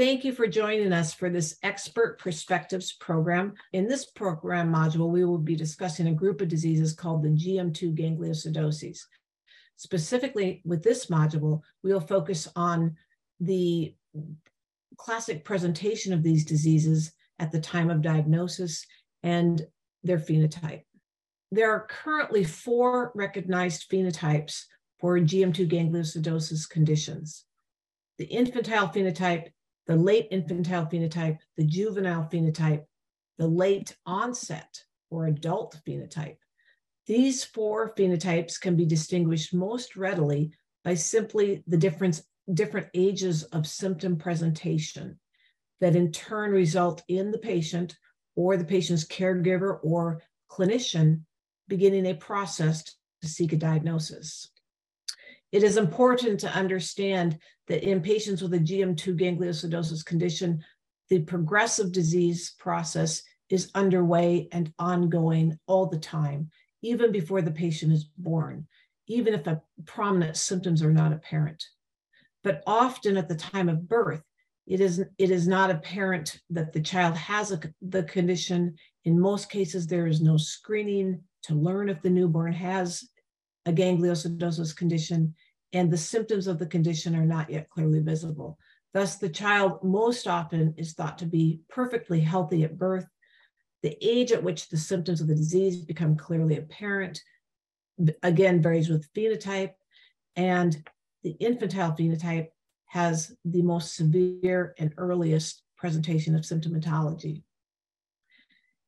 Thank you for joining us for this Expert Perspectives program. In this program module, we will be discussing a group of diseases called the GM2 gangliosidosis. Specifically with this module, we will focus on the classic presentation of these diseases at the time of diagnosis and their phenotype. There are currently four recognized phenotypes for GM2 gangliosidosis conditions. The infantile phenotype the late infantile phenotype, the juvenile phenotype, the late onset or adult phenotype. These four phenotypes can be distinguished most readily by simply the difference, different ages of symptom presentation that in turn result in the patient or the patient's caregiver or clinician beginning a process to seek a diagnosis. It is important to understand that in patients with a GM2 gangliosidosis condition, the progressive disease process is underway and ongoing all the time, even before the patient is born, even if prominent symptoms are not apparent. But often at the time of birth, it is, it is not apparent that the child has a, the condition. In most cases, there is no screening to learn if the newborn has a gangliosidosis condition, and the symptoms of the condition are not yet clearly visible. Thus, the child most often is thought to be perfectly healthy at birth. The age at which the symptoms of the disease become clearly apparent, again, varies with phenotype, and the infantile phenotype has the most severe and earliest presentation of symptomatology.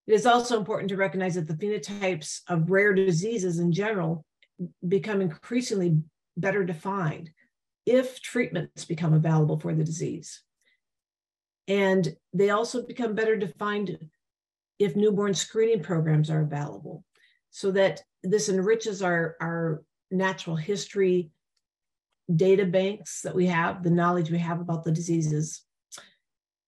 It is also important to recognize that the phenotypes of rare diseases in general become increasingly better defined if treatments become available for the disease. And they also become better defined if newborn screening programs are available so that this enriches our, our natural history data banks that we have, the knowledge we have about the diseases.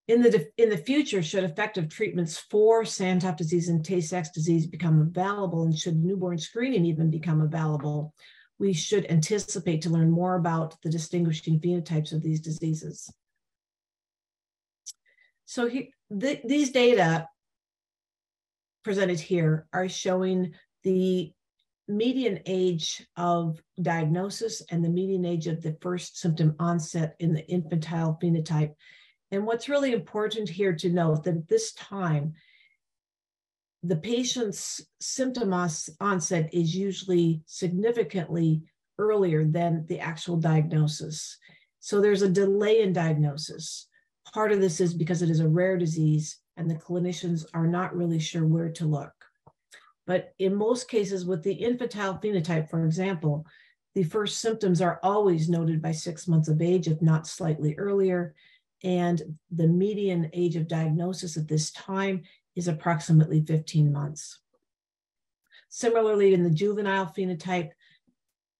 In the, in the future, should effective treatments for Sandhoff disease and Tay-Sachs disease become available, and should newborn screening even become available, we should anticipate to learn more about the distinguishing phenotypes of these diseases. So he, th these data presented here are showing the median age of diagnosis and the median age of the first symptom onset in the infantile phenotype. And what's really important here to note that at this time, the patient's symptom onset is usually significantly earlier than the actual diagnosis. So there's a delay in diagnosis. Part of this is because it is a rare disease and the clinicians are not really sure where to look. But in most cases with the infantile phenotype, for example, the first symptoms are always noted by six months of age, if not slightly earlier. And the median age of diagnosis at this time is approximately 15 months. Similarly, in the juvenile phenotype,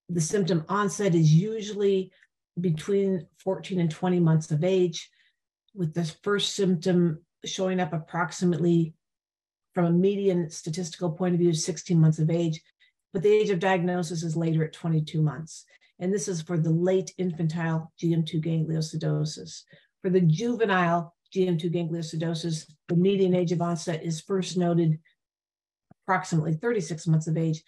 the symptom onset is usually between 14 and 20 months of age, with the first symptom showing up approximately from a median statistical point of view, 16 months of age, but the age of diagnosis is later at 22 months. And this is for the late infantile GM2 gangliosidosis. For the juvenile GM2 gangliosidosis, the median age of onset is first noted approximately 36 months of age,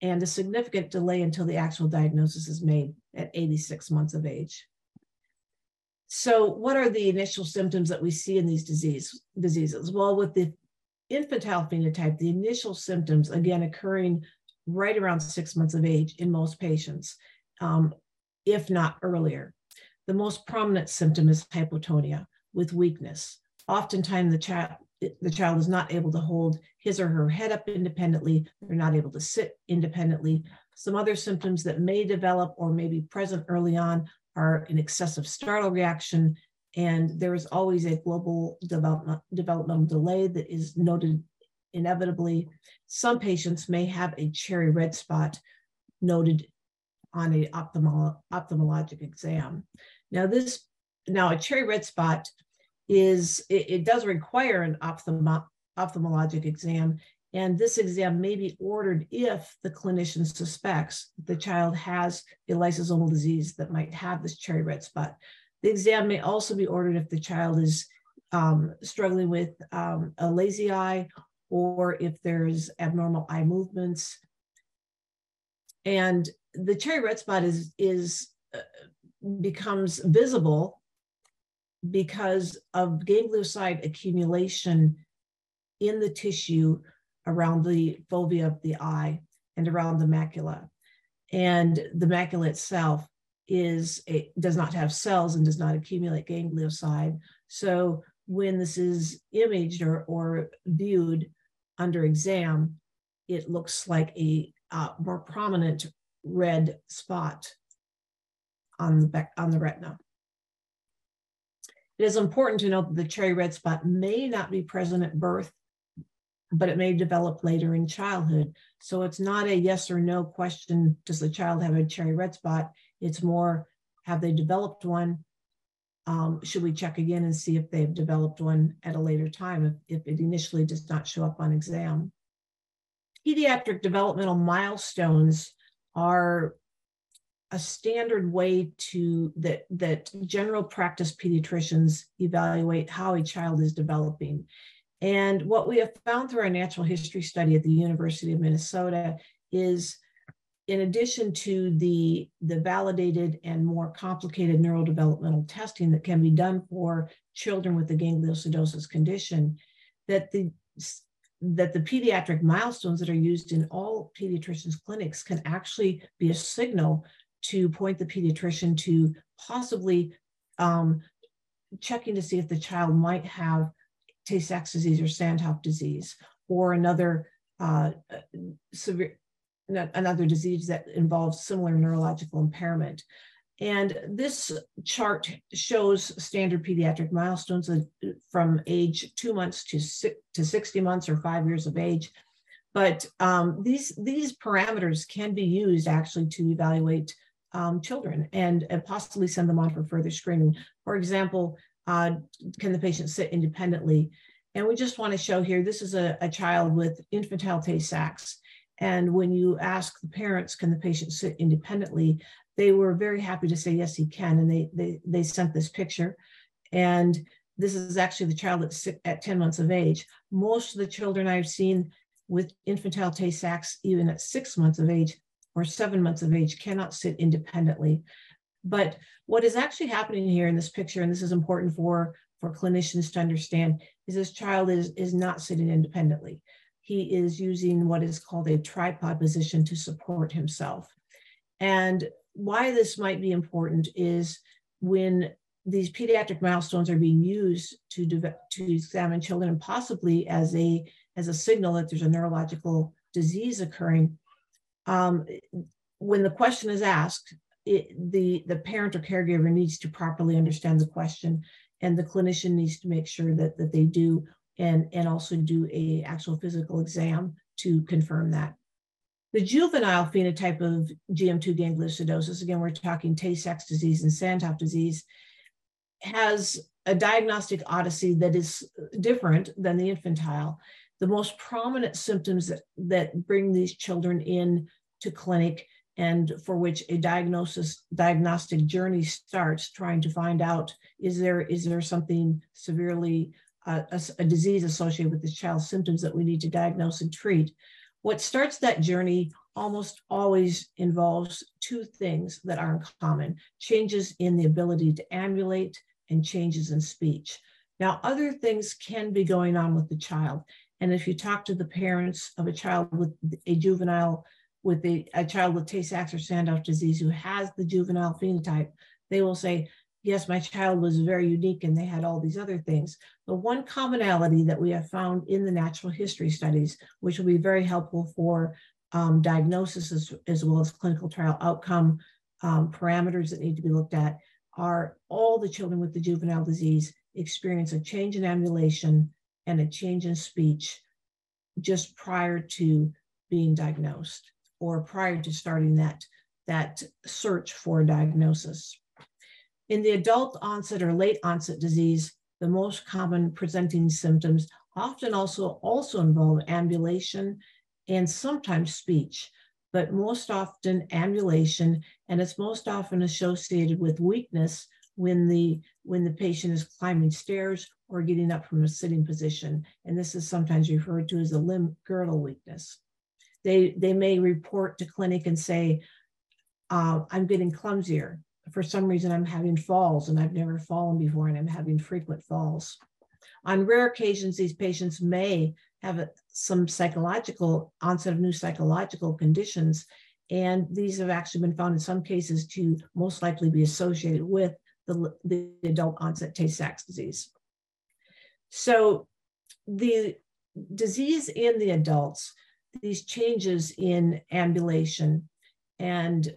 and a significant delay until the actual diagnosis is made at 86 months of age. So, what are the initial symptoms that we see in these disease, diseases? Well, with the infantile phenotype, the initial symptoms, again, occurring right around six months of age in most patients, um, if not earlier. The most prominent symptom is hypotonia with weakness. Oftentimes, the child the child is not able to hold his or her head up independently. They're not able to sit independently. Some other symptoms that may develop or may be present early on are an excessive startle reaction, and there is always a global development, developmental delay that is noted inevitably. Some patients may have a cherry red spot noted on a ophthalmo ophthalmologic exam. Now this now, a cherry red spot is, it, it does require an ophthalmo ophthalmologic exam, and this exam may be ordered if the clinician suspects the child has a lysosomal disease that might have this cherry red spot. The exam may also be ordered if the child is um, struggling with um, a lazy eye or if there's abnormal eye movements. And the cherry red spot is, is uh, becomes visible because of ganglioside accumulation in the tissue around the fovea of the eye and around the macula. And the macula itself is a, does not have cells and does not accumulate ganglioside. So when this is imaged or, or viewed under exam, it looks like a uh, more prominent red spot on the back, on the retina. It is important to note that the cherry red spot may not be present at birth, but it may develop later in childhood. So it's not a yes or no question, does the child have a cherry red spot? It's more, have they developed one? Um, should we check again and see if they've developed one at a later time if, if it initially does not show up on exam? Pediatric developmental milestones are a standard way to that that general practice pediatricians evaluate how a child is developing. And what we have found through our natural history study at the University of Minnesota is in addition to the, the validated and more complicated neurodevelopmental testing that can be done for children with the gangliosidosis condition, that the that the pediatric milestones that are used in all pediatricians clinics can actually be a signal to point the pediatrician to possibly um, checking to see if the child might have Tay-Sachs disease or Sandhoff disease or another uh, severe another disease that involves similar neurological impairment. And this chart shows standard pediatric milestones from age two months to, six, to 60 months or five years of age. But um, these, these parameters can be used actually to evaluate um, children and, and, possibly send them on for further screening. For example, uh, can the patient sit independently? And we just want to show here, this is a, a child with infantile Tay-Sachs. And when you ask the parents, can the patient sit independently? They were very happy to say, yes, he can. And they, they, they sent this picture. And this is actually the child that's at 10 months of age. Most of the children I've seen with infantile Tay-Sachs, even at six months of age or seven months of age, cannot sit independently. But what is actually happening here in this picture, and this is important for, for clinicians to understand, is this child is, is not sitting independently he is using what is called a tripod position to support himself. And why this might be important is when these pediatric milestones are being used to, to examine children and possibly as a, as a signal that there's a neurological disease occurring, um, when the question is asked, it, the, the parent or caregiver needs to properly understand the question and the clinician needs to make sure that, that they do and, and also do a actual physical exam to confirm that. The juvenile phenotype of GM2 gangliosidosis, again, we're talking Tay-Sachs disease and Sandhoff disease, has a diagnostic odyssey that is different than the infantile. The most prominent symptoms that, that bring these children in to clinic and for which a diagnosis diagnostic journey starts trying to find out is there is there something severely uh, a, a, disease associated with the child's symptoms that we need to diagnose and treat. What starts that journey almost always involves two things that are in common changes in the ability to ambulate and changes in speech. Now, other things can be going on with the child. And if you talk to the parents of a child with a juvenile, with a, a child with Tay-Sachs or Sandhoff disease who has the juvenile phenotype, they will say, yes, my child was very unique and they had all these other things. But one commonality that we have found in the natural history studies, which will be very helpful for um, diagnosis as, as, well as clinical trial outcome um, parameters that need to be looked at, are all the children with the juvenile disease experience a change in ambulation and a change in speech just prior to being diagnosed or prior to starting that, that search for diagnosis. In the adult onset or late onset disease, the most common presenting symptoms often also, also involve ambulation and sometimes speech, but most often ambulation, and it's most often associated with weakness when the when the patient is climbing stairs or getting up from a sitting position. And this is sometimes referred to as a limb girdle weakness. They, they may report to clinic and say, uh, I'm getting clumsier. For some reason, I'm having falls and I've never fallen before and I'm having frequent falls. On rare occasions, these patients may have some psychological onset of new psychological conditions. And these have actually been found in some cases to most likely be associated with the, the adult onset Tay-Sachs disease. So the disease in the adults, these changes in ambulation and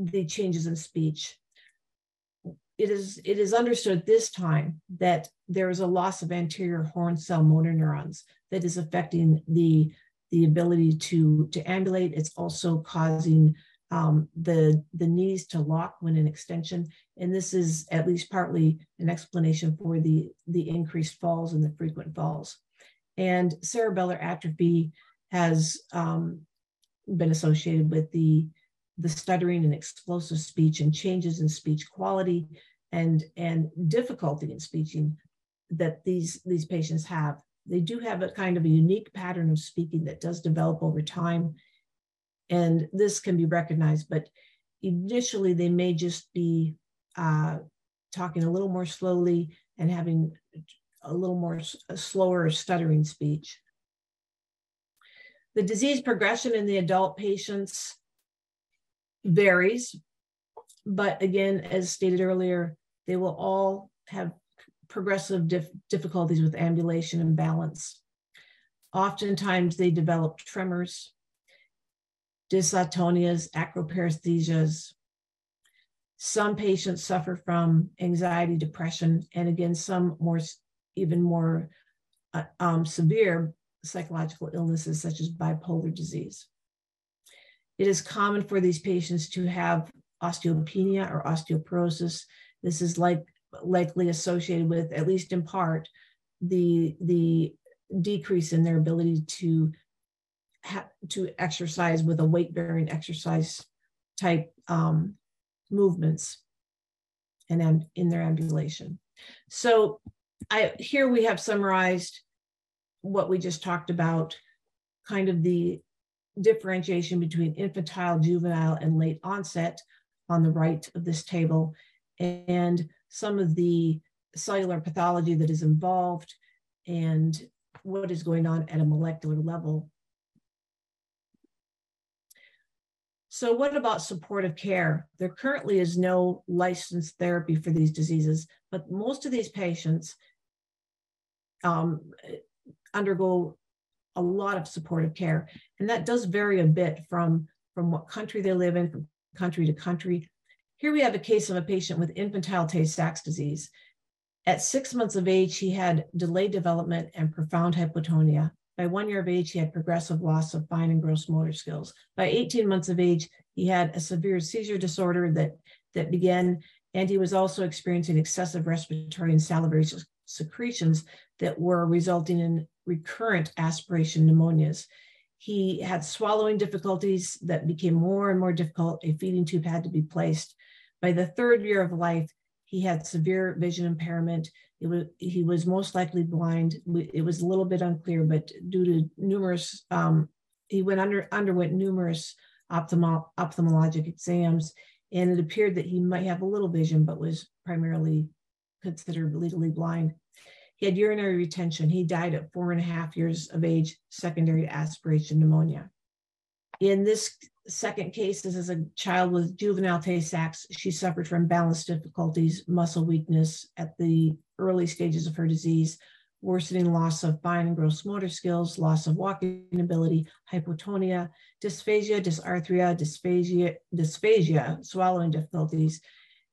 the changes in speech, it is, it is understood this time that there is a loss of anterior horn cell motor neurons that is affecting the, the ability to, to ambulate. It's also causing um, the, the knees to lock when in extension. And this is at least partly an explanation for the, the increased falls and the frequent falls. And cerebellar atrophy has um, been associated with the, the stuttering and explosive speech and changes in speech quality and, and difficulty in speaking that these, these patients have. They do have a kind of a unique pattern of speaking that does develop over time and this can be recognized, but initially they may just be uh, talking a little more slowly and having a little more a slower stuttering speech. The disease progression in the adult patients varies, but again, as stated earlier, they will all have progressive dif difficulties with ambulation and balance. Oftentimes they develop tremors, dysautonomias, acroparesthesias. Some patients suffer from anxiety, depression, and again, some more, even more uh, um, severe psychological illnesses such as bipolar disease. It is common for these patients to have osteopenia or osteoporosis. This is like likely associated with, at least in part, the, the decrease in their ability to to exercise with a weight bearing exercise type um, movements and in their ambulation. So I here we have summarized what we just talked about, kind of the differentiation between infantile, juvenile, and late onset on the right of this table, and some of the cellular pathology that is involved and what is going on at a molecular level So what about supportive care? There currently is no licensed therapy for these diseases, but most of these patients um, undergo a lot of supportive care. And that does vary a bit from, from what country they live in, from country to country. Here we have a case of a patient with infantile Tay-Sachs disease. At six months of age, he had delayed development and profound hypotonia. By one year of age, he had progressive loss of fine and gross motor skills. By 18 months of age, he had a severe seizure disorder that, that began, and he was also experiencing excessive respiratory and salivary secretions that were resulting in recurrent aspiration pneumonias. He had swallowing difficulties that became more and more difficult. A feeding tube had to be placed. By the third year of life, he had severe vision impairment, was, he was most likely blind. It was a little bit unclear, but due to numerous, um, he went under underwent numerous ophthalmo ophthalmologic exams, and it appeared that he might have a little vision, but was primarily considered legally blind. He had urinary retention. He died at four and a half years of age, secondary to aspiration pneumonia. In this second case, this is a child with juvenile Tay-Sachs. She suffered from balance difficulties, muscle weakness at the early stages of her disease, worsening loss of fine and gross motor skills, loss of walking ability, hypotonia, dysphagia, dysarthria, dysphagia, dysphagia, swallowing difficulties,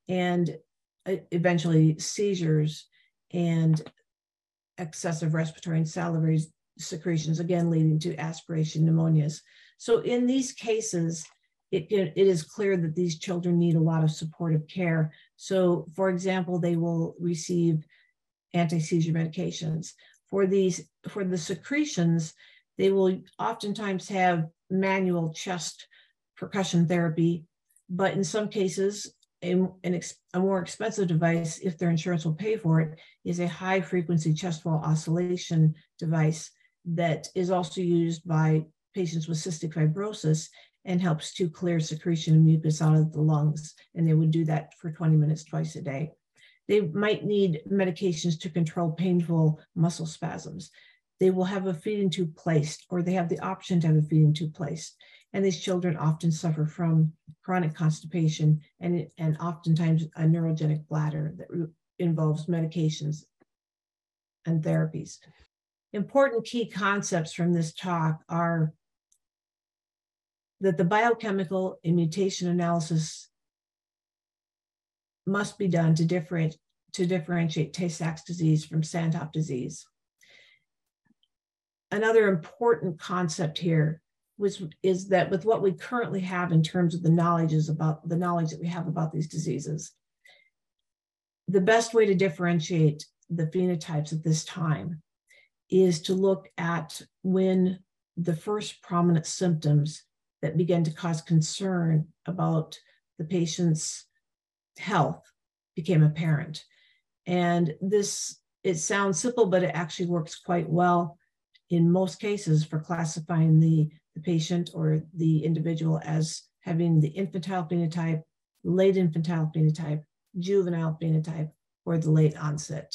and uh, eventually seizures and excessive respiratory and salivary secretions, again leading to aspiration pneumonias. So in these cases, it, it is clear that these children need a lot of supportive care. So for example, they will receive anti-seizure medications. For these, for the secretions, they will oftentimes have manual chest percussion therapy, but in some cases, a, an a more expensive device, if their insurance will pay for it, is a high frequency chest wall oscillation device that is also used by patients with cystic fibrosis and helps to clear secretion and mucus out of the lungs. And they would do that for 20 minutes twice a day. They might need medications to control painful muscle spasms. They will have a feeding tube placed, or they have the option to have a feeding tube placed. And these children often suffer from chronic constipation and, and oftentimes a neurogenic bladder that involves medications and therapies. Important key concepts from this talk are that the biochemical and mutation analysis must be done to differentiate, to differentiate Tay-Sachs disease from Sandhoff disease. Another important concept here was, is that with what we currently have in terms of the knowledge is about the knowledge that we have about these diseases, the best way to differentiate the phenotypes at this time is to look at when the first prominent symptoms that began to cause concern about the patient's health became apparent. And this, it sounds simple, but it actually works quite well in most cases for classifying the, the patient or the individual as having the infantile phenotype, late infantile phenotype, juvenile phenotype, or the late onset